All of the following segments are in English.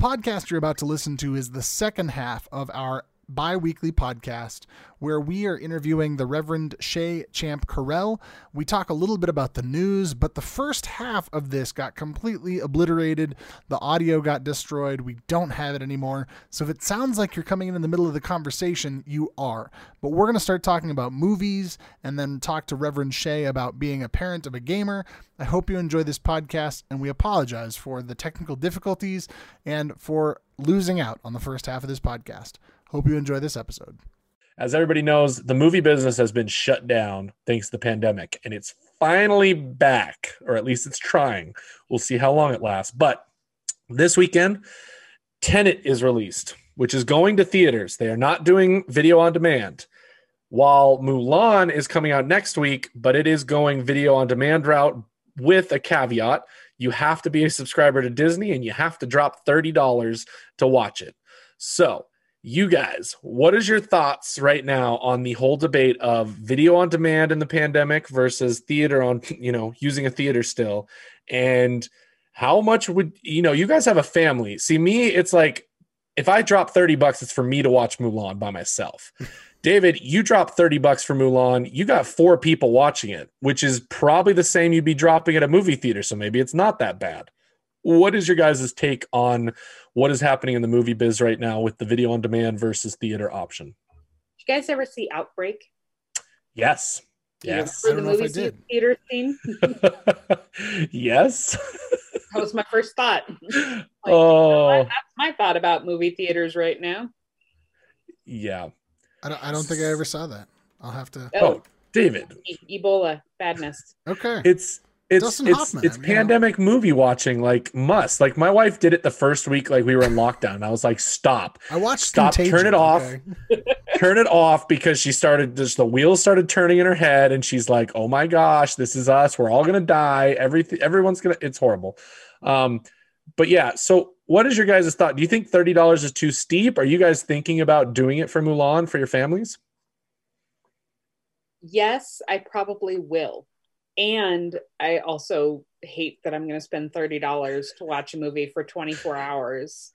Podcast you're about to listen to is the second half of our bi weekly podcast where we are interviewing the Reverend Shay Champ Carell. We talk a little bit about the news, but the first half of this got completely obliterated. The audio got destroyed. We don't have it anymore. So if it sounds like you're coming in in the middle of the conversation, you are. But we're going to start talking about movies and then talk to Reverend Shay about being a parent of a gamer. I hope you enjoy this podcast, and we apologize for the technical difficulties and for losing out on the first half of this podcast. Hope you enjoy this episode. As everybody knows, the movie business has been shut down thanks to the pandemic, and it's finally back, or at least it's trying. We'll see how long it lasts. But this weekend, Tenet is released, which is going to theaters. They are not doing video on demand. While Mulan is coming out next week, but it is going video on demand route with a caveat. You have to be a subscriber to Disney and you have to drop $30 to watch it. So, you guys, what is your thoughts right now on the whole debate of video on demand in the pandemic versus theater on, you know, using a theater still? And how much would, you know, you guys have a family. See, me, it's like if I drop 30 bucks, it's for me to watch Mulan by myself. David, you dropped 30 bucks for Mulan. You got four people watching it, which is probably the same you'd be dropping at a movie theater. So maybe it's not that bad. What is your guys' take on what is happening in the movie biz right now with the video on demand versus theater option? Did you guys ever see Outbreak? Yes. You Yes. remember I don't the know if I movie did. theater scene? yes. That was my first thought. Like, oh, That's my thought about movie theaters right now. yeah. I don't, I don't think I ever saw that. I'll have to. Oh, Oh, David, E- Ebola badness. Okay. it's it's Dustin it's Hoffman, it's I mean, you know. pandemic movie watching like must. Like my wife did it the first week like we were in lockdown. I was like, "Stop. I watched Stop, turn it off. okay? turn it off because she started just the wheels started turning in her head and she's like oh my gosh this is us we're all gonna die everything everyone's gonna it's horrible um but yeah so what is your guys' thought do you think $30 is too steep are you guys thinking about doing it for mulan for your families Yes, I probably will. And I also hate that I'm going to spend $30 to watch a movie for 24 hours.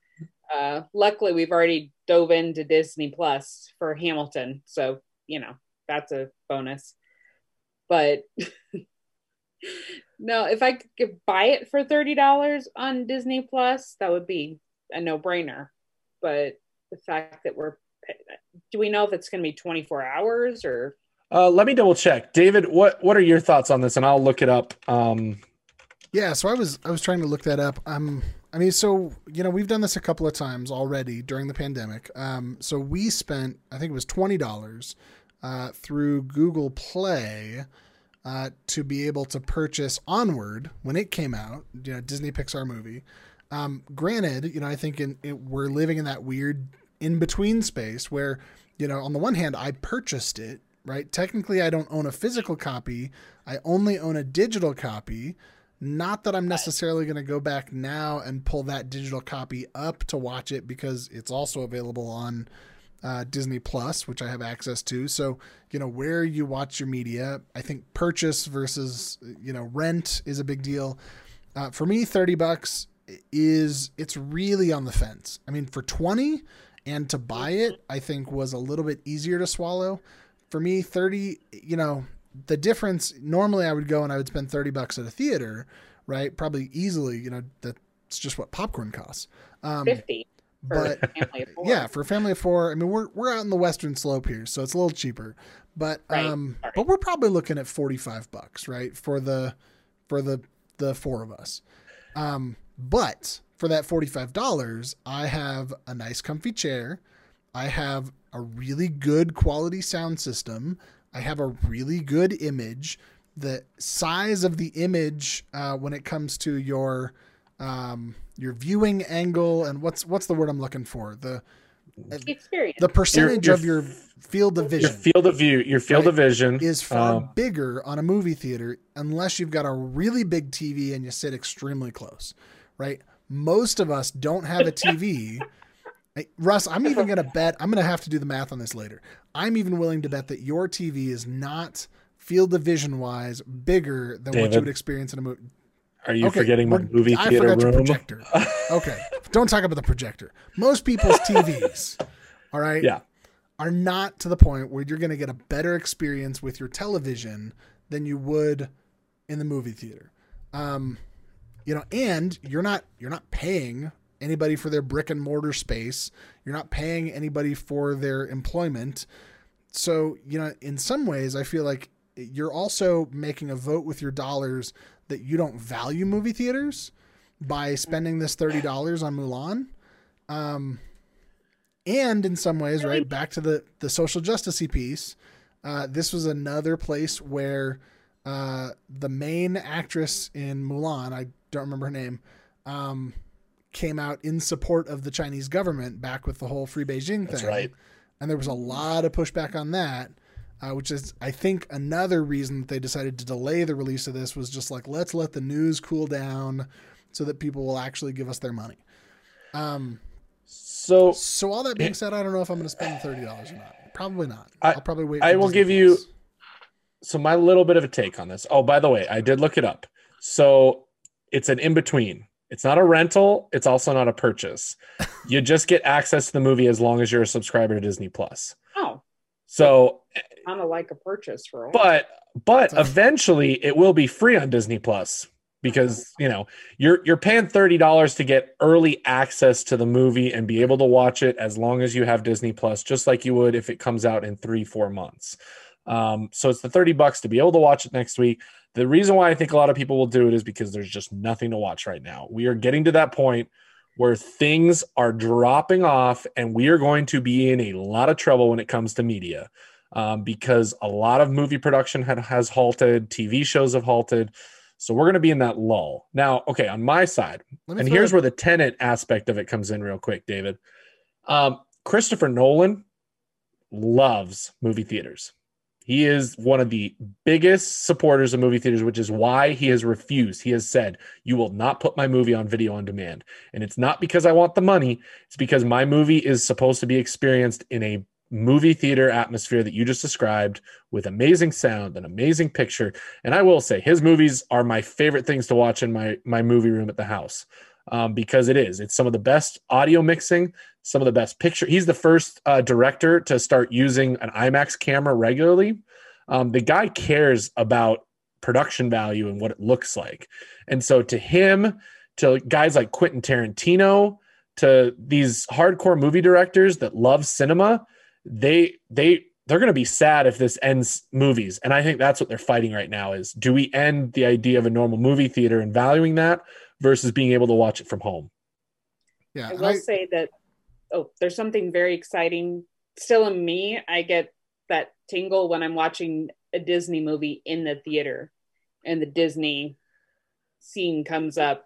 Uh, luckily, we've already dove into Disney Plus for Hamilton. So, you know, that's a bonus. But no, if I could buy it for $30 on Disney Plus, that would be a no brainer. But the fact that we're, do we know if it's going to be 24 hours or? Uh let me double check david what what are your thoughts on this and i'll look it up um Yeah, so I was I was trying to look that up. Um, I mean, so you know, we've done this a couple of times already during the pandemic. Um, so we spent I think it was twenty dollars uh, through Google Play uh, to be able to purchase Onward when it came out. You know, Disney Pixar movie. Um, granted, you know, I think in, we're living in that weird in between space where you know, on the one hand, I purchased it. Right. Technically, I don't own a physical copy. I only own a digital copy. Not that I'm necessarily going to go back now and pull that digital copy up to watch it because it's also available on uh, Disney Plus, which I have access to. So, you know, where you watch your media, I think purchase versus, you know, rent is a big deal. Uh, for me, 30 bucks is, it's really on the fence. I mean, for 20 and to buy it, I think was a little bit easier to swallow. For me, 30, you know, the difference normally I would go and I would spend 30 bucks at a theater, right? Probably easily, you know, that's just what popcorn costs. Um, 50 for but a family of four. yeah, for a family of four, I mean, we're, we're out in the Western slope here, so it's a little cheaper, but, Right, um, sorry. but we're probably looking at 45 bucks, right? For the, for the, the four of us. Um, but for that $45, I have a nice comfy chair. I have a really good quality sound system. I have a really good image. The size of the image uh, when it comes to your um, your viewing angle and what's what's the word I'm looking for the The experience. the percentage your of your field of vision your field of view your field Right. of vision is far um, bigger on a movie theater unless you've got a really big TV and you sit extremely close, right? Most of us don't have a TV. Hey, Russ, I'm even going to bet, I'm going to have to do the math on this later. I'm even willing to bet that your TV is not field of vision wise bigger than what you would experience in a movie. Are you Okay, forgetting my we're- movie I theater forgot your room? projector. Okay, don't talk about the projector. Most people's TVs, all right, Yeah. are not to the point where you're going to get a better experience with your television than you would in the movie theater. Um, you know, and you're not you're not paying anybody for their brick and mortar space. You're not paying anybody for their employment. So, you know, in some ways I feel like you're also making a vote with your dollars that you don't value movie theaters by spending this $30 on Mulan. Um, and in some ways, right back to the the social justicey piece, uh, this was another place where uh, the main actress in Mulan, I don't remember her name, um, came out in support of the Chinese government back with the whole free Beijing That's thing. right. And there was a lot of pushback on that, uh, which is, I think, another reason that they decided to delay the release of this was just like, let's let the news cool down so that people will actually give us their money. Um, So so all that being said, I don't know if I'm going to spend thirty dollars or not. Probably not. I- I'll probably wait. I will give you- so my little bit of a take on this. Oh, by the way, I did look it up. So it's an in between. It's not a rental. It's also not a purchase. You just get access to the movie as long as you're a subscriber to Disney Plus. Oh, So, eh, kind of like a purchase for a while. but but So- eventually it will be free on Disney Plus because oh. you know you're you're paying thirty dollars to get early access to the movie and be able to watch it as long as you have Disney Plus, just like you would if it comes out in three four months. Um, so it's the thirty bucks to be able to watch it next week. The reason why I think a lot of people will do it is because there's just nothing to watch right now. We are getting to that point where things are dropping off, and we are going to be in a lot of trouble when it comes to media um, because a lot of movie production had, has halted, TV shows have halted. So we're going to be in that lull. Now, okay, on my side, and here's where the Tenet aspect of it comes in real quick, David. Um, Christopher Nolan loves movie theaters. He is one of the biggest supporters of movie theaters, which is why he has refused. He has said, You will not put my movie on video on demand. And it's not because I want the money, it's because my movie is supposed to be experienced in a movie theater atmosphere that you just described with amazing sound and amazing picture. And I will say, his movies are my favorite things to watch in my, my movie room at the house um, because it is. It's some of the best audio mixing, some of the best picture. He's the first uh, director to start using an IMAX camera regularly. Um, the guy cares about production value and what it looks like. And so to him, to guys like Quentin Tarantino, to these hardcore movie directors that love cinema, they they they're going to be sad if this ends movies. And I think that's what they're fighting right now is do we end the idea of a normal movie theater and valuing that versus being able to watch it from home? yeah, I will I- say that oh, there's something very exciting still in me. I get that tingle when I'm watching a Disney movie in the theater and the Disney scene comes up.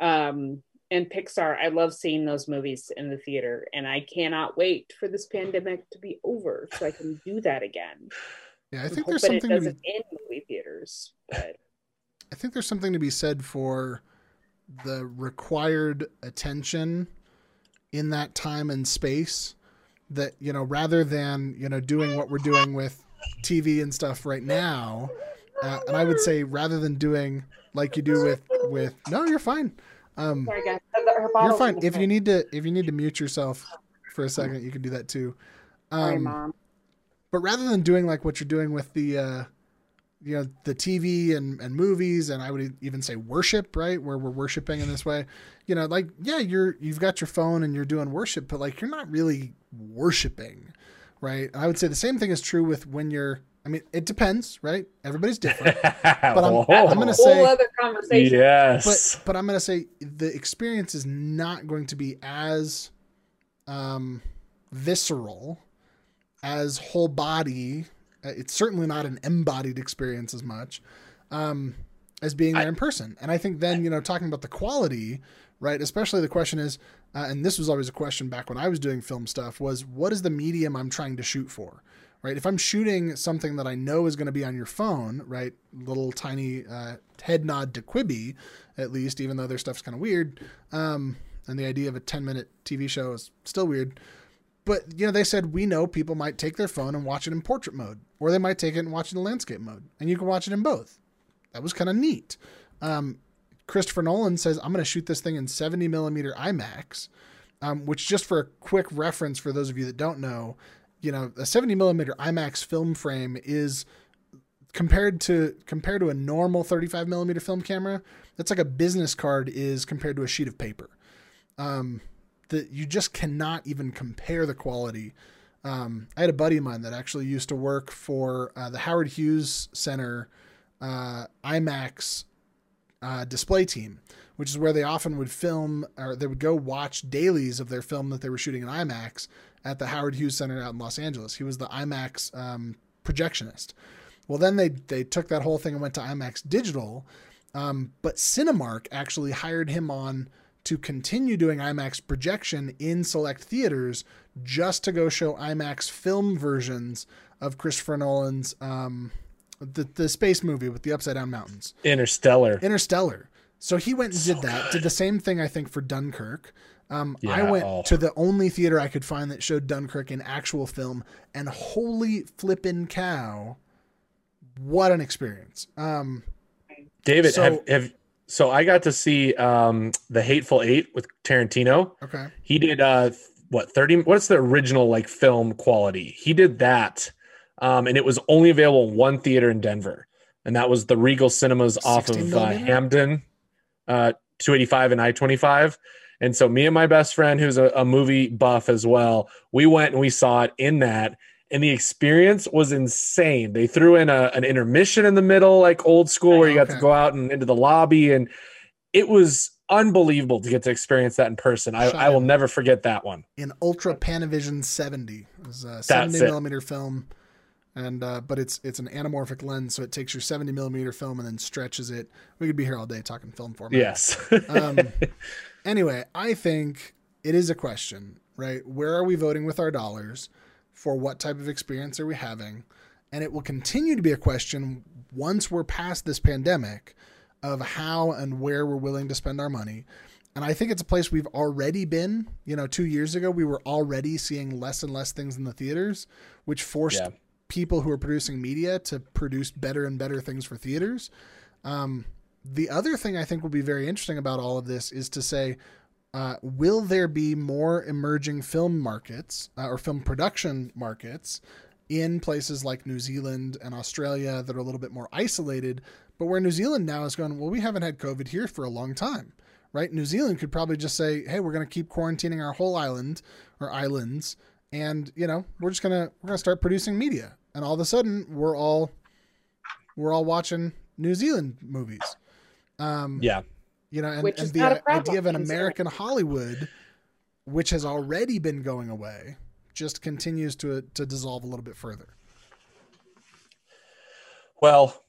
Um, and Pixar, I love seeing those movies in the theater, and I cannot wait for this pandemic to be over so I can do that again. yeah, I I'm think there's something to be end movie theaters, but I think there's something to be said for the required attention in that time and space that you know rather than you know doing what we're doing with TV and stuff right now uh, and I would say rather than doing like you do with with no you're fine um. You're fine if you need to if you need to mute yourself for a second you can do that too um mom. but rather than doing like what you're doing with the uh you know the tv and and movies and i would even say worship right where we're worshiping in this way you know like yeah you're you've got your phone and you're doing worship but like you're not really worshiping right i would say the same thing is true with when you're i mean it depends right everybody's different but I'm- I'm gonna Whole say- other conversation. yes. but but I'm gonna say the experience is not going to be as um, visceral as whole body. Uh, It's certainly not an embodied experience as much um, as being there in person. And I think then you know talking about the quality, right? Especially the question is, uh, and this was always a question back when I was doing film stuff was what is the medium I'm trying to shoot for? Right. If I'm shooting something that I know is going to be on your phone, right? Little tiny uh, head nod to Quibi, at least, even though their stuff's kind of weird. Um, and the idea of a 10 minute TV show is still weird. But, you know, they said we know people might take their phone and watch it in portrait mode, or they might take it and watch it in landscape mode. And you can watch it in both. That was kind of neat. Um, Christopher Nolan says, I'm going to shoot this thing in 70 millimeter IMAX, um, which, just for a quick reference for those of you that don't know, you know, a 70 millimeter IMAX film frame is compared to compared to a normal 35 millimeter film camera. That's like a business card is compared to a sheet of paper. Um, that you just cannot even compare the quality. Um, I had a buddy of mine that actually used to work for uh, the Howard Hughes Center uh, IMAX uh, display team, which is where they often would film or they would go watch dailies of their film that they were shooting in IMAX at the Howard Hughes Center out in Los Angeles. He was the IMAX um, projectionist. Well, then they they took that whole thing and went to IMAX digital, um, but Cinemark actually hired him on to continue doing IMAX projection in select theaters just to go show IMAX film versions of Christopher Nolan's um, the the space movie with the upside down mountains. Interstellar. Interstellar. So he went and So did that. good. Did the same thing I think for Dunkirk. Um, I went oh. to the only theater I could find that showed Dunkirk in actual film, and holy flippin' cow, what an experience! Um, David, So- have, have so I got to see um the Hateful Eight with Tarantino. okay, He did uh what 30 what's the original like film quality? He did that. Um and it was only available in one theater in Denver. And that was the Regal Cinemas off of uh? Hampden uh 285 and I-25. And so me and my best friend who's a, a movie buff as well, we went and we saw it in that and the experience was insane. They threw in a, an intermission in the middle, like old school, where you got Okay. to go out and into the lobby, and it was unbelievable to get to experience that in person. I, I will never forget that one. in Ultra Panavision 70. It was a 70 millimeter film, and uh, but it's it's an anamorphic lens, so it takes your 70 millimeter film and then stretches it. We could be here all day talking film format. Yes. um, anyway, I think it is a question, right? Where are we voting with our dollars? For what type of experience are we having? And it will continue to be a question once we're past this pandemic of how and where we're willing to spend our money. And I think it's a place we've already been. You know, two years ago, we were already seeing less and less things in the theaters, which forced Yeah. people who are producing media to produce better and better things for theaters. Um, the other thing I think will be very interesting about all of this is to say, uh, will there be more emerging film markets uh, or film production markets in places like New Zealand and Australia that are a little bit more isolated, but where New Zealand now is going, well, we haven't had COVID here for a long time, right? New Zealand could probably just say, hey, we're going to keep quarantining our whole island or islands, and you know, we're just gonna we're gonna start producing media, and all of a sudden, we're all we're all watching New Zealand movies. Um, yeah. You know, and, Which and is the not a problem, idea of an American Hollywood, which has already been going away, just continues to to dissolve a little bit further. Well,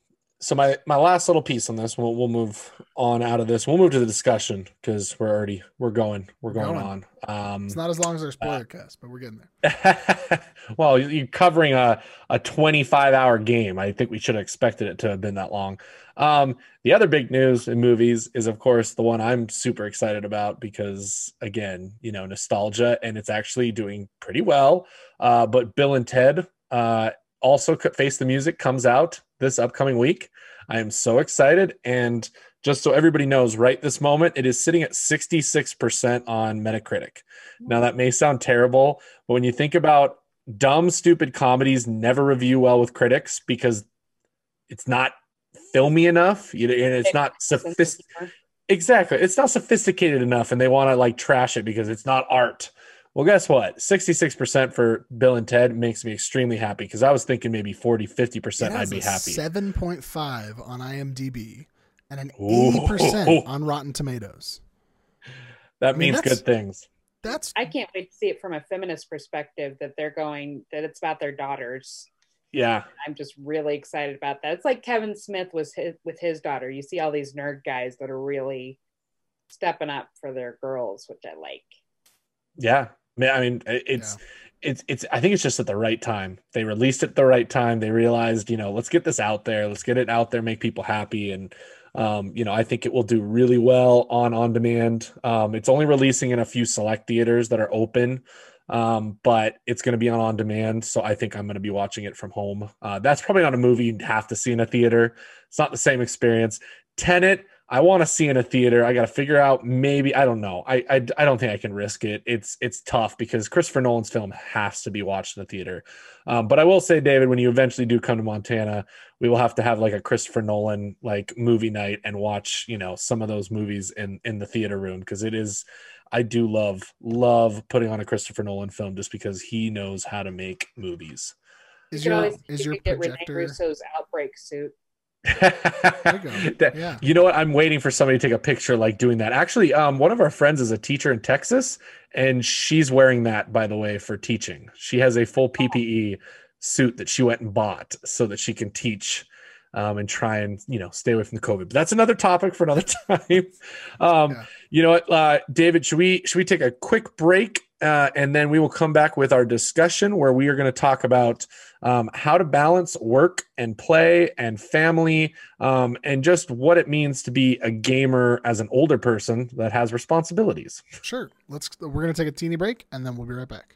so my my last little piece on this, we'll we'll move on out of this. We'll move to the discussion because we're already we're going we're going Going. on. Um, It's not as long as our spoiler cast, but we're getting there. well, you're covering a, a 25 hour game. I think we should have expected it to have been that long. Um, the other big news in movies is, of course, the one I'm super excited about because, again, you know, nostalgia and it's actually doing pretty well. Uh, but Bill and Ted uh, also Face the Music comes out this upcoming week. I am so excited. And just so everybody knows, right this moment, it is sitting at 66% on Metacritic. Now, that may sound terrible, but when you think about dumb, stupid comedies never review well with critics because it's not filmy enough, you know, and it's not sophisticated. Exactly, it's not sophisticated enough, and they want to like trash it because it's not art. Well, guess what? 66% for Bill and Ted makes me extremely happy because I was thinking maybe 40, 50% It I'd be a happy. 7.5 on IMDb and an Ooh. 80% on Rotten Tomatoes. that I mean, means that's- good things. That's I can't wait to see it from a feminist perspective that they're going that it's about their daughters. Yeah. I'm just really excited about that. It's like Kevin Smith was his, with his daughter. You see all these nerd guys that are really stepping up for their girls, which I like. Yeah. I mean, it- it's it's it's I think it's just at the right time. They released it at the right time. They realized, you know, let's get this out there. Let's get it out there, make people happy and um, you know, I think it will do really well on on demand. Um, it's only releasing in a few select theaters that are open. Um, but it's going to be on on demand, so I think I'm going to be watching it from home. Uh, that's probably not a movie you'd have to see in a theater. It's not the same experience. Tenet, I want to see in a theater. I got to figure out maybe I don't know. I, I I don't think I can risk it. It's it's tough because Christopher Nolan's film has to be watched in the theater. Um, but I will say, David, when you eventually do come to Montana, we will have to have like a Christopher Nolan like movie night and watch you know some of those movies in in the theater room because it is. I do love love putting on a Christopher Nolan film just because he knows how to make movies. Is you your is you your could get Rene projector? Russo's outbreak suit. That- Yeah. You know what? I'm waiting for somebody to take a picture like doing that. Actually, um, one of our friends is a teacher in Texas, and she's wearing that, by the way, for teaching. She has a full PPE suit that she went and bought so that she can teach um, and try and you know stay away from the COVID. But that's another topic for another time. Um, Yeah. You know what, uh, David? Should we should we take a quick break uh, and then we will come back with our discussion where we are going to talk about um, how to balance work and play and family um, and just what it means to be a gamer as an older person that has responsibilities. Sure. Let's. We're gonna take a teeny break, and then we'll be right back.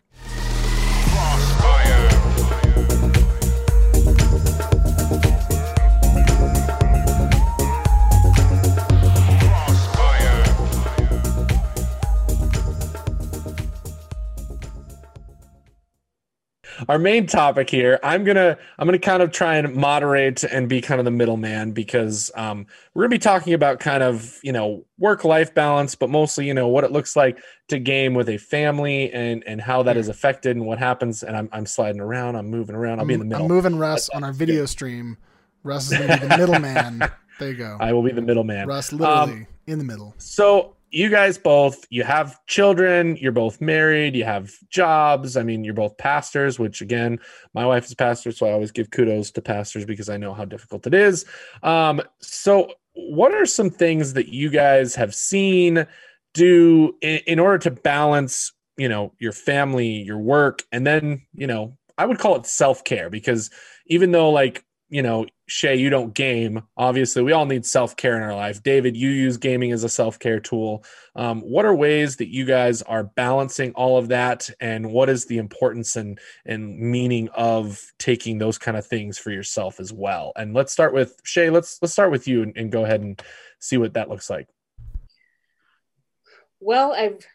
Our main topic here, I'm gonna I'm gonna kind of try and moderate and be kind of the middleman because um, we're gonna be talking about kind of you know work life balance, but mostly you know what it looks like to game with a family and and how that is affected and what happens. And I'm I'm sliding around, I'm moving around, I'll be in the middle. I'm moving Russ on our video stream. Russ is gonna be the middleman. There you go. I will be the middleman. Russ, literally in the middle. So you guys both, you have children, you're both married, you have jobs. I mean, you're both pastors, which again, my wife is a pastor, so I always give kudos to pastors because I know how difficult it is. Um, so what are some things that you guys have seen do in, in order to balance, you know, your family, your work, and then, you know, I would call it self-care because even though like you know, Shay, you don't game. Obviously, we all need self care in our life. David, you use gaming as a self care tool. Um, what are ways that you guys are balancing all of that, and what is the importance and and meaning of taking those kind of things for yourself as well? And let's start with Shay. Let's let's start with you and, and go ahead and see what that looks like. Well, I've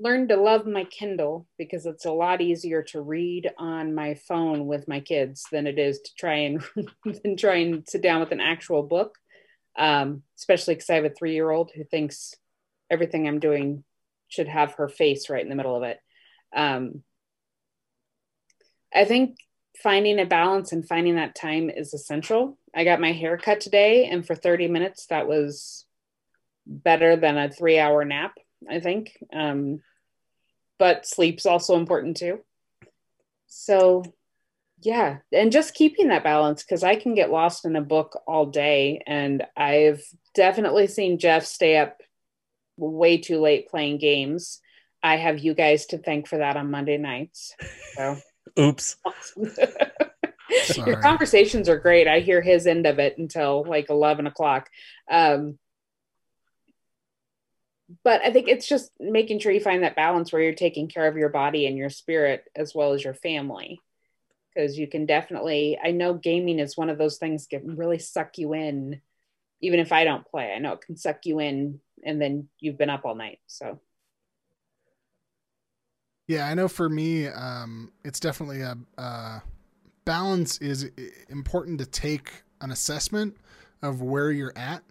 learned to love my Kindle because it's a lot easier to read on my phone with my kids than it is to try and try and sit down with an actual book. Um, especially because I have a three year old who thinks everything I'm doing should have her face right in the middle of it. Um, I think finding a balance and finding that time is essential. I got my hair cut today, and for 30 minutes, that was better than a three hour nap, I think. Um, but sleep's also important too. So, yeah, and just keeping that balance because I can get lost in a book all day. And I've definitely seen Jeff stay up way too late playing games. I have you guys to thank for that on Monday nights. So, Oops. Your conversations are great. I hear his end of it until like 11 o'clock. Um, but I think it's just making sure you find that balance where you're taking care of your body and your spirit as well as your family. Because you can definitely, I know gaming is one of those things that can really suck you in. Even if I don't play, I know it can suck you in and then you've been up all night. So, Yeah, I know for me, um, it's definitely a uh, balance is important to take an assessment of where you're at.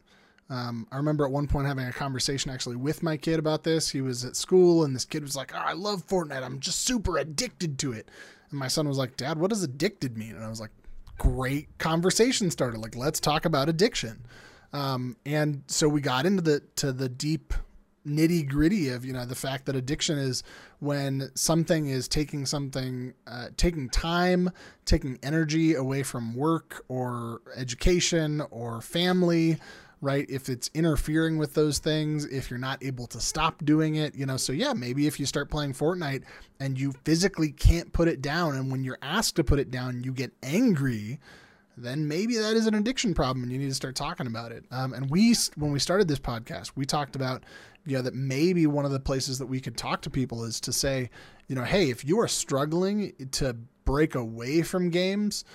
Um, I remember at one point having a conversation actually with my kid about this. He was at school and this kid was like, oh, I love Fortnite. I'm just super addicted to it. And my son was like, Dad, what does addicted mean? And I was like, great conversation started. Like, let's talk about addiction. Um, and so we got into the to the deep nitty gritty of you know the fact that addiction is when something is taking something uh, taking time taking energy away from work or education or family right if it's interfering with those things if you're not able to stop doing it you know so yeah maybe if you start playing fortnite and you physically can't put it down and when you're asked to put it down you get angry then maybe that is an addiction problem and you need to start talking about it. Um, and we, when we started this podcast, we talked about, you know, that maybe one of the places that we could talk to people is to say, you know, hey, if you are struggling to break away from games,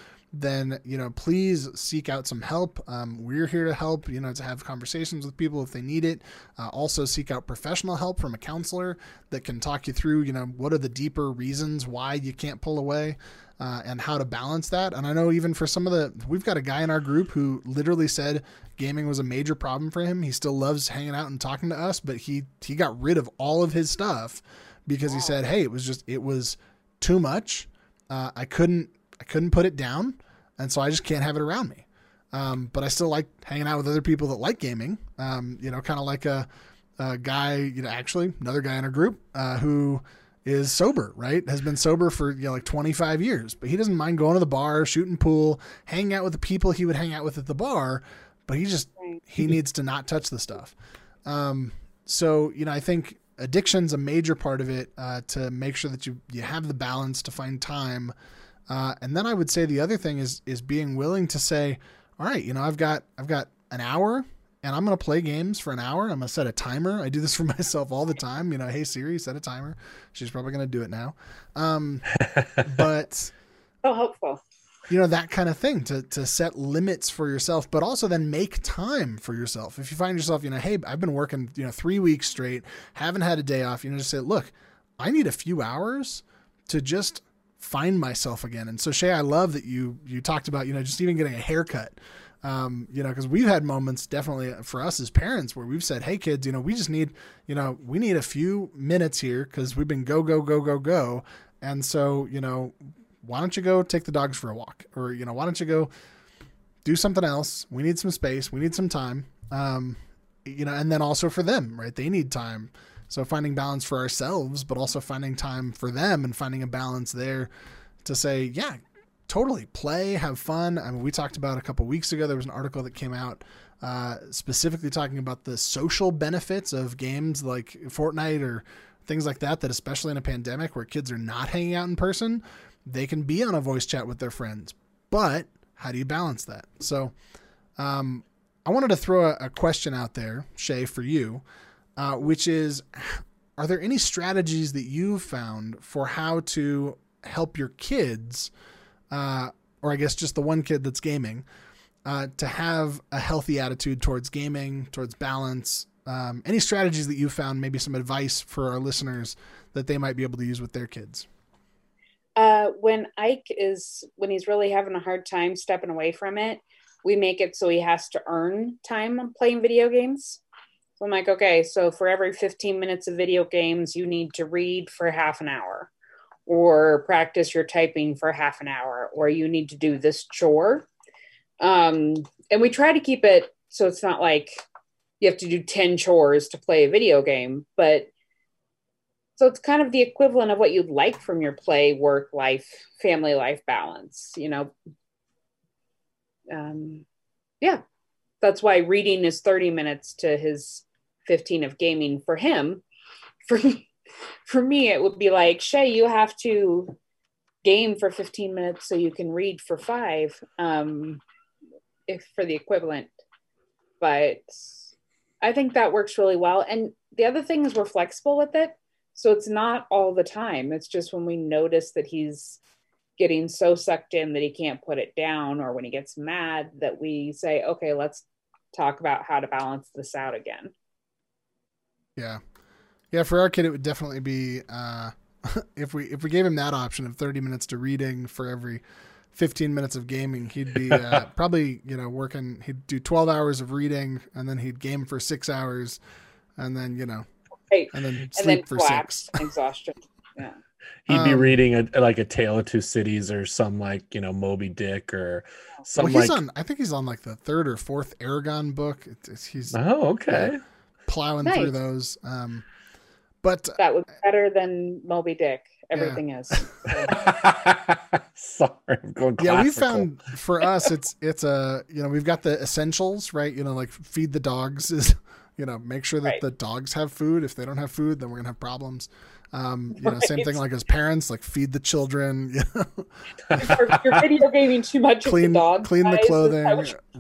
then you know please seek out some help. Um, we're here to help. You know to have conversations with people if they need it. Uh, also seek out professional help from a counselor that can talk you through. You know what are the deeper reasons why you can't pull away. Uh, and how to balance that. And I know even for some of the, we've got a guy in our group who literally said gaming was a major problem for him. He still loves hanging out and talking to us, but he he got rid of all of his stuff because wow. he said, "Hey, it was just it was too much. Uh, I couldn't I couldn't put it down, and so I just can't have it around me. Um, but I still like hanging out with other people that like gaming. Um, you know, kind of like a, a, guy, you know, actually another guy in our group uh, who is sober, right? Has been sober for you know like 25 years, but he doesn't mind going to the bar, shooting pool, hanging out with the people he would hang out with at the bar, but he just he needs to not touch the stuff. Um, so you know, I think addiction's a major part of it uh, to make sure that you you have the balance to find time uh, and then I would say the other thing is is being willing to say, all right, you know, I've got I've got an hour and I'm going to play games for an hour. I'm going to set a timer. I do this for myself all the time. You know, hey Siri, set a timer. She's probably going to do it now. Um, but oh, helpful. You know that kind of thing to to set limits for yourself, but also then make time for yourself. If you find yourself, you know, hey, I've been working, you know, three weeks straight, haven't had a day off. You know, just say, look, I need a few hours to just find myself again. And so Shay, I love that you you talked about you know just even getting a haircut. Um, you know, because we've had moments definitely for us as parents where we've said, "Hey, kids, you know, we just need, you know, we need a few minutes here because we've been go go go go go, and so you know, why don't you go take the dogs for a walk, or you know, why don't you go do something else? We need some space, we need some time, um, you know, and then also for them, right? They need time. So finding balance for ourselves, but also finding time for them and finding a balance there to say, yeah, totally play, have fun. I mean, we talked about a couple weeks ago. There was an article that came out uh, specifically talking about the social benefits of games like Fortnite or things like that. That especially in a pandemic where kids are not hanging out in person, they can be on a voice chat with their friends. But how do you balance that? So, um, I wanted to throw a, a question out there, Shay, for you uh, which is are there any strategies that you've found for how to help your kids, uh, or I guess just the one kid that's gaming, uh, to have a healthy attitude towards gaming, towards balance? Um, any strategies that you found, maybe some advice for our listeners that they might be able to use with their kids? Uh, when Ike is when he's really having a hard time stepping away from it, we make it so he has to earn time playing video games. So I'm like, okay, so for every 15 minutes of video games, you need to read for half an hour or practice your typing for half an hour or you need to do this chore. Um, and we try to keep it so it's not like you have to do 10 chores to play a video game, but so it's kind of the equivalent of what you'd like from your play, work, life, family life balance, you know. Um, yeah, that's why reading is 30 minutes to his 15 of gaming for him. For for me it would be like shay you have to game for 15 minutes so you can read for five um if for the equivalent. But i think that works really well. And the other thing is we're flexible with it so it's not all the time. It's just when we notice that he's getting so sucked in that he can't put it down or when he gets mad that we say okay let's talk about how to balance this out again. Yeah. Yeah, for our kid it would definitely be uh if we if we gave him that option of 30 minutes to reading for every 15 minutes of gaming, he'd be uh, probably, you know, working he'd do 12 hours of reading and then he'd game for 6 hours and then, you know, right. and then sleep and then for 6. Exhaustion. Yeah. He'd um, be reading a, like a Tale of Two Cities or some like you know Moby Dick or some. Well, he's like... on. I think he's on like the third or fourth Eragon book. It's, he's oh okay, uh, plowing nice. through those. Um, but that was better than Moby Dick. Everything yeah. is. Sorry, I'm going. Yeah, we found for us, it's it's a you know we've got the essentials right. You know, like feed the dogs is you know make sure that right. the dogs have food. If they don't have food, then we're gonna have problems. Um, you know, right. same thing like as parents, like feed the children. You know? you're, video gaming too much. Clean, the dog, clean the clothing.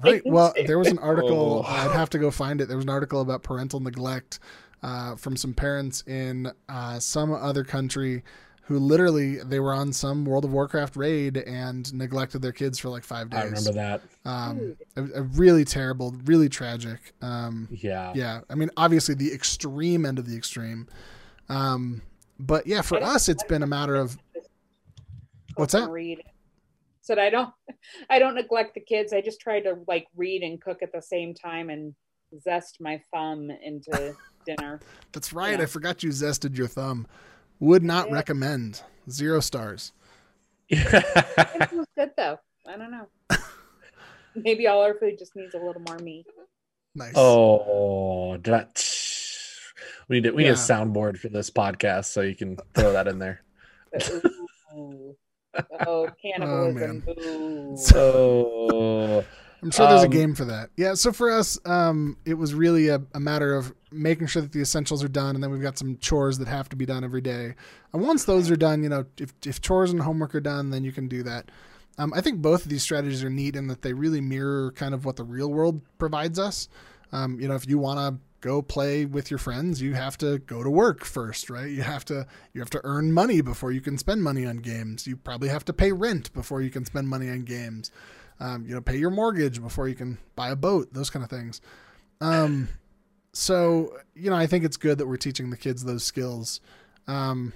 Right. Well, there was an article. Oh. I'd have to go find it. There was an article about parental neglect uh, from some parents in uh, some other country who literally they were on some World of Warcraft raid and neglected their kids for like five days. I remember that. Um, a, a really terrible, really tragic. Um, Yeah. yeah, I mean, obviously the extreme end of the extreme. Um, but yeah, for us, it's been a matter of What's that? Read. Said I don't, I don't neglect the kids. I just try to like read and cook at the same time and zest my thumb into dinner. that's right. Yeah. I forgot you zested your thumb. Would not Yeah. recommend. Zero stars. It was good though. I don't know. Maybe all our food just needs a little more meat. Nice. oh, did I- we need a, we need a soundboard for this podcast, so you can throw that in there. Ooh. Oh, cannibalism. Ooh. So I'm sure there's a Um, game for that. Yeah. So for us, um, it was really a, a matter of making sure that the essentials are done, and then we've got some chores that have to be done every day. And once those are done, you know, if if chores and homework are done, then you can do that. Um, I think both of these strategies are neat in that they really mirror kind of what the real world provides us. Um, you know, if you want to go play with your friends, you have to go to work first, right? You have to you have to earn money before you can spend money on games. You probably have to pay rent before you can spend money on games. Um, you know, pay your mortgage before you can buy a boat. Those kind of things. Um, so you know, I think it's good that we're teaching the kids those skills. Um,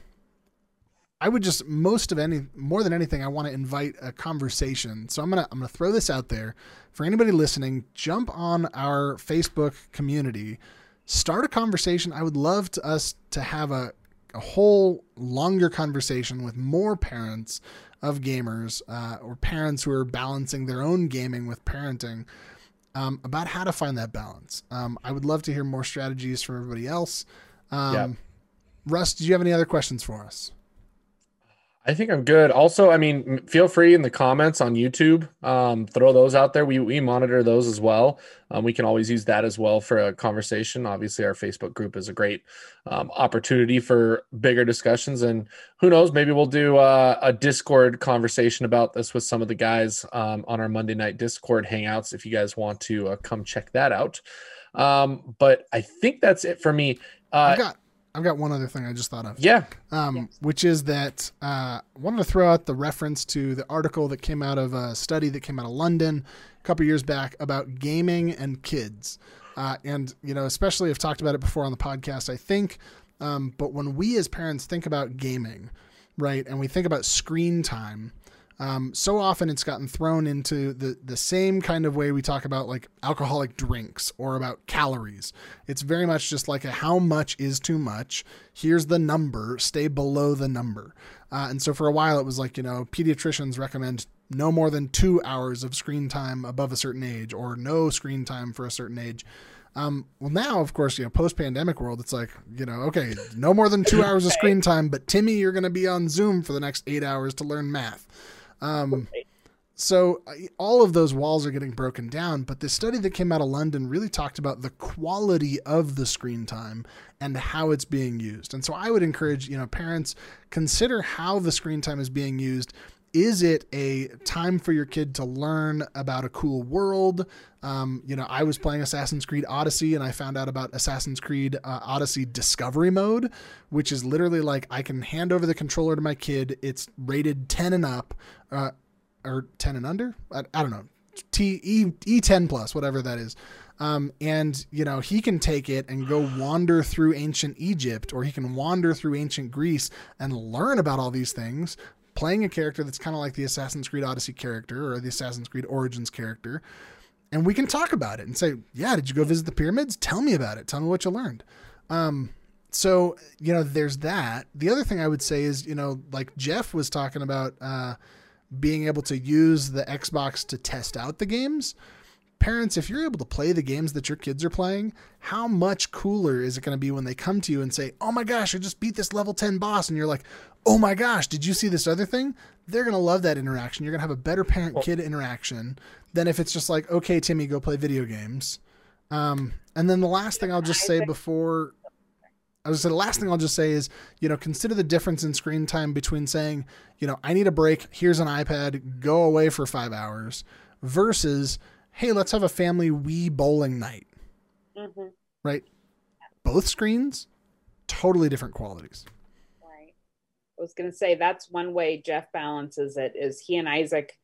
I would just most of any more than anything, I want to invite a conversation. So I'm gonna I'm gonna throw this out there for anybody listening. Jump on our Facebook community, start a conversation. I would love to us to have a a whole longer conversation with more parents of gamers uh, or parents who are balancing their own gaming with parenting um, about how to find that balance. Um, I would love to hear more strategies from everybody else. Um, Yep. Russ, do you have any other questions for us? I think I'm good. Also, I mean, feel free in the comments on YouTube, um, throw those out there. We we monitor those as well. Um, we can always use that as well for a conversation. Obviously, our Facebook group is a great um, opportunity for bigger discussions. And who knows, maybe we'll do uh, a Discord conversation about this with some of the guys um, on our Monday night Discord hangouts. If you guys want to uh, come check that out. Um, but I think that's it for me. Uh, I've got one other thing I just thought of. yeah, um, Yes. which is that uh, I wanted to throw out the reference to the article that came out of a study that came out of London a couple years back about gaming and kids. Uh, and, you know, especially I've talked about it before on the podcast, I think. Um, but when we as parents think about gaming, right, and we think about screen time, um, so often it's gotten thrown into the, the same kind of way we talk about like alcoholic drinks or about calories. It's very much just like a how much is too much. Here's the number, stay below the number. Uh, and so for a while it was like, you know, pediatricians recommend no more than two hours of screen time above a certain age or no screen time for a certain age. Um, well, now, of course, you know, post pandemic world, it's like, you know, okay, no more than two hours of screen time, but Timmy, you're going to be on Zoom for the next eight hours to learn math. Um, so all of those walls are getting broken down, but this study that came out of London really talked about the quality of the screen time and how it's being used. And so I would encourage, you know, parents consider how the screen time is being used. Is it a time for your kid to learn about a cool world? Um, you know, I was playing Assassin's Creed Odyssey and I found out about Assassin's Creed uh, Odyssey Discovery Mode, which is literally like I can hand over the controller to my kid. It's rated 10 and up. Uh, or 10 and under I, I don't know T E E10 plus whatever that is um, and you know he can take it and go wander through ancient Egypt or he can wander through ancient Greece and learn about all these things playing a character that's kind of like the Assassin's Creed Odyssey character or the Assassin's Creed Origins character and we can talk about it and say yeah did you go visit the pyramids? Tell me about it. Tell me what you learned. Um, so you know there's that. The other thing i would say is you know like jeff was talking about uh, being able to use the Xbox to test out the games. Parents, if you're able to play the games that your kids are playing, how much cooler is it going to be when they come to you and say, Oh my gosh, I just beat this level 10 boss? And you're like, Oh my gosh, did you see this other thing? They're going to love that interaction. You're going to have a better parent kid interaction than if it's just like, Okay, Timmy, go play video games. Um, and then the last thing I'll just say before I was the last thing I'll just say is, you know, consider the difference in screen time between saying, you know, I need a break, here's an iPad, go away for five hours, versus, hey, let's have a family Wii bowling night, hmm right? Both screens, totally different qualities. Right. I was going to say that's one way Jeff balances it is he and Isaac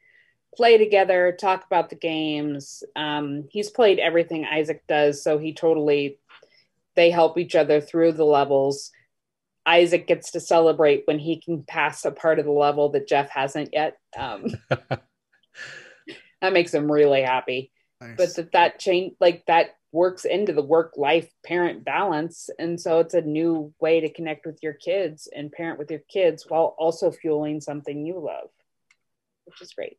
play together, talk about the games. Um, he's played everything Isaac does, so he totally they help each other through the levels. Isaac gets to celebrate when he can pass a part of the level that Jeff hasn't yet. Um, that makes them really happy. Nice. But that that change like that works into the work life parent balance, and so it's a new way to connect with your kids and parent with your kids while also fueling something you love, which is great.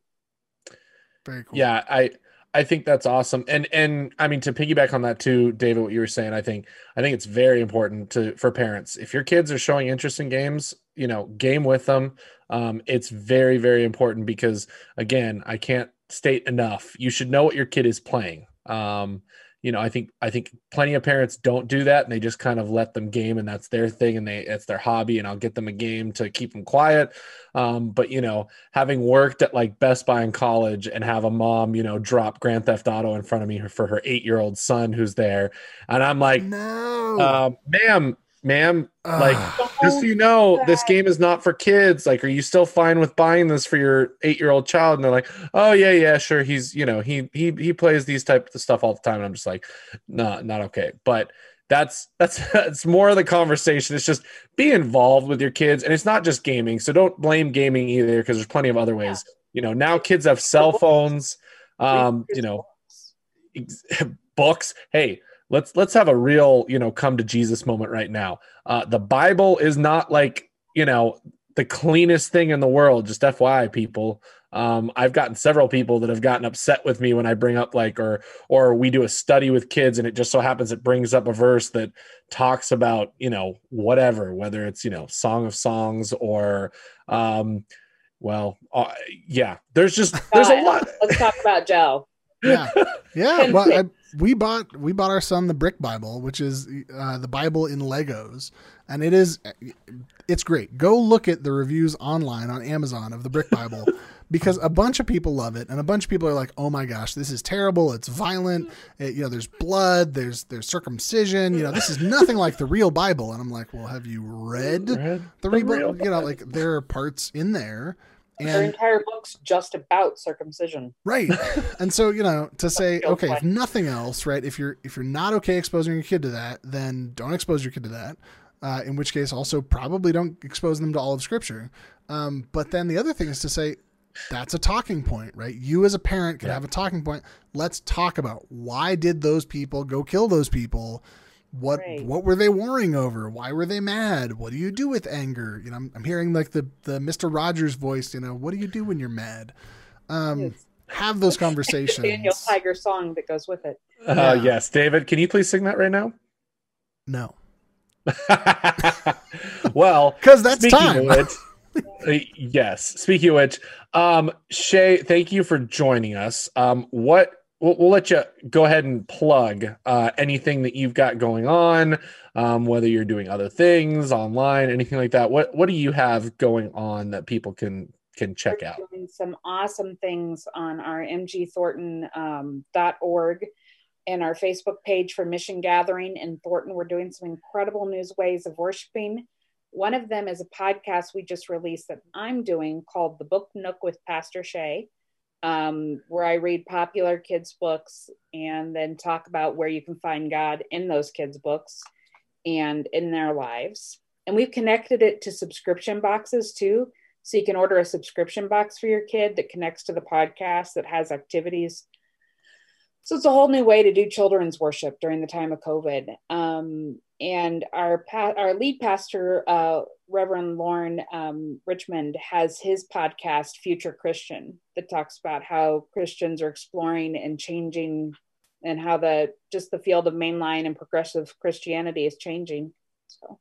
Very cool. Yeah, I I think that's awesome. And and I mean to piggyback on that too, David, what you were saying, I think I think it's very important to for parents. If your kids are showing interest in games, you know, game with them. Um, it's very, very important because again, I can't state enough. You should know what your kid is playing. Um, you know, I think I think plenty of parents don't do that and they just kind of let them game and that's their thing and they it's their hobby and I'll get them a game to keep them quiet. Um, but you know, having worked at like Best Buy in college and have a mom, you know, drop Grand Theft Auto in front of me for her eight year old son who's there, and I'm like, no. um, ma'am, ma'am, like just so you know, this game is not for kids. Like, are you still fine with buying this for your eight year old child? And they're like, oh yeah, yeah, sure. He's you know he he he plays these type of stuff all the time. And I'm just like, no, not okay. But that's that's that's more of the conversation. It's just be involved with your kids, and it's not just gaming. So don't blame gaming either, because there's plenty of other ways. You know, now kids have cell phones. Um, you know, books. Hey, let's let's have a real you know come to Jesus moment right now. Uh, the Bible is not like you know the cleanest thing in the world. Just FYI, people. Um, I've gotten several people that have gotten upset with me when I bring up like or or we do a study with kids and it just so happens it brings up a verse that talks about you know whatever whether it's you know Song of Songs or um, well uh, yeah there's just there's a lot Let's talk about Joe. Yeah, yeah. Well, I, we bought we bought our son the Brick Bible, which is uh, the Bible in Legos, and it is it's great. Go look at the reviews online on Amazon of the Brick Bible. Because a bunch of people love it, and a bunch of people are like, "Oh my gosh, this is terrible! It's violent. It, you know, there's blood. There's there's circumcision. You know, this is nothing like the real Bible." And I'm like, "Well, have you read Read the the real? real You know, like there are parts in there, Their and entire book's just about circumcision. Right. And so, you know, to say, okay, if nothing else, right, if you're if you're not okay exposing your kid to that, then don't expose your kid to that. Uh, in which case, also probably don't expose them to all of Scripture. Um, but then the other thing is to say that's a talking point, right? You as a parent can Yeah. have a talking point. Let's talk about why did those people go kill those people? What Right. what were they warring over? Why were they mad? What do you do with anger? You know, I'm, I'm hearing like the the Mister Rogers voice. You know, what do you do when you're mad? Um, It's have those conversations. Daniel Tiger song that goes with it. Uh, Yeah. yes, David, can you please sing that right now? No, well, because that's time. of which, uh, yes. Speaking of which, um, Shay, thank you for joining us. Um, what we'll, we'll let you go ahead and plug uh, anything that you've got going on, um, whether you're doing other things online, anything like that. What what do you have going on that people can can check out? Some awesome things on our mgthornton.org um, org and our Facebook page for Mission Gathering in Thornton. We're doing some incredible news ways of worshiping. One of them is a podcast we just released that I'm doing called The Book Nook with Pastor Shay, um, where I read popular kids' books and then talk about where you can find God in those kids' books and in their lives. And we've connected it to subscription boxes too. So you can order a subscription box for your kid that connects to the podcast that has activities. So it's a whole new way to do children's worship during the time of COVID. Um, and our pa- our lead pastor, uh, Reverend Lauren um, Richmond, has his podcast, Future Christian, that talks about how Christians are exploring and changing, and how the just the field of mainline and progressive Christianity is changing. So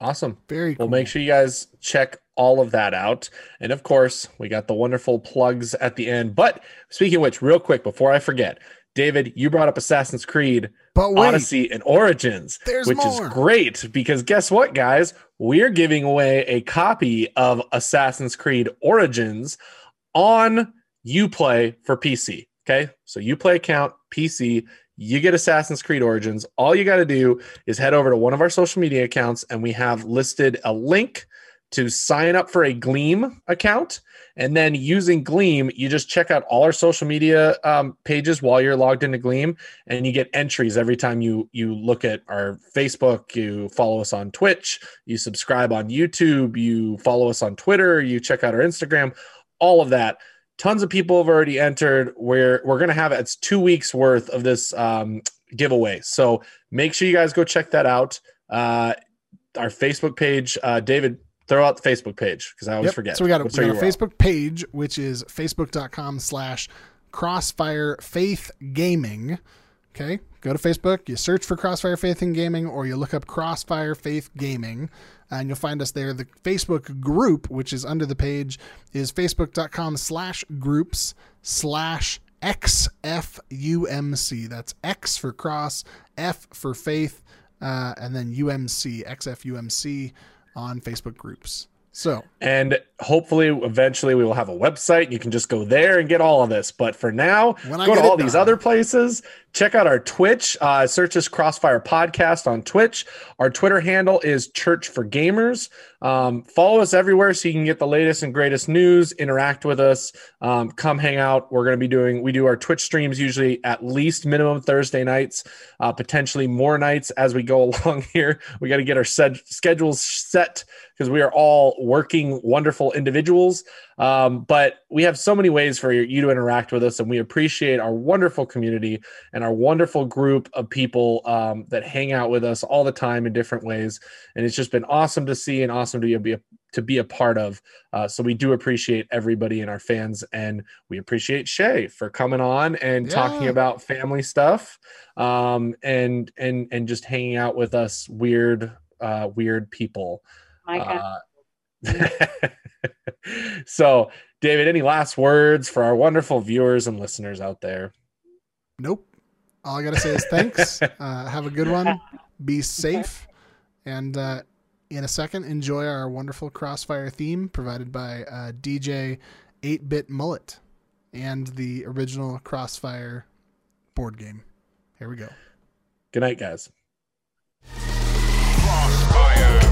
Awesome. Very cool. Well, make sure you guys check all of that out. And of course, we got the wonderful plugs at the end. But speaking of which, real quick before I forget, David, you brought up Assassin's Creed But wait, Odyssey and Origins, which more. is great because guess what, guys? We're giving away a copy of Assassin's Creed Origins on Uplay for PC. Okay, so Uplay account PC, you get Assassin's Creed Origins. All you got to do is head over to one of our social media accounts, and we have listed a link to sign up for a Gleam account. And then using Gleam, you just check out all our social media um, pages while you're logged into Gleam, and you get entries every time you you look at our Facebook. You follow us on Twitch, you subscribe on YouTube, you follow us on Twitter, you check out our Instagram, all of that. Tons of people have already entered. We're we're gonna have it's two weeks worth of this um, giveaway. So make sure you guys go check that out. Uh, our Facebook page, uh, David, throw out the Facebook page because I always Yep. forget. So we got a, we got a Facebook page, which is facebook.com slash crossfire faith gaming. Okay. Go to Facebook, you search for Crossfire Faith and Gaming, or you look up Crossfire Faith Gaming, and you'll find us there. The Facebook group, which is under the page, is facebook.com slash groups slash XFUMC. That's X for cross, F for faith, uh, and then UMC, XFUMC on Facebook groups. So, And hopefully, eventually, we will have a website. You can just go there and get all of this. But for now, When I go to all these other places. Check out our Twitch. Uh, search us Crossfire Podcast on Twitch. Our Twitter handle is Church for Gamers. Um, follow us everywhere so you can get the latest and greatest news. Interact with us. Um, come hang out. We're going to be doing. We do our Twitch streams usually at least minimum Thursday nights, uh, potentially more nights as we go along here. We got to get our sed- schedules set because we are all working wonderful individuals. Um, but we have so many ways for you to interact with us, and we appreciate our wonderful community and our wonderful group of people um, that hang out with us all the time in different ways. And it's just been awesome to see and awesome to be a, to be a part of. Uh, so we do appreciate everybody and our fans, and we appreciate Shay for coming on and talking about family stuff, um, and and and just hanging out with us weird, uh, weird people. Micah. Uh, so, David, any last words for our wonderful viewers and listeners out there? Nope. All I got to say is thanks. uh, have a good one. Be safe. And uh, in a second, enjoy our wonderful Crossfire theme provided by uh, DJ 8 Bit Mullet and the original Crossfire board game. Here we go. Good night, guys. Crossfire.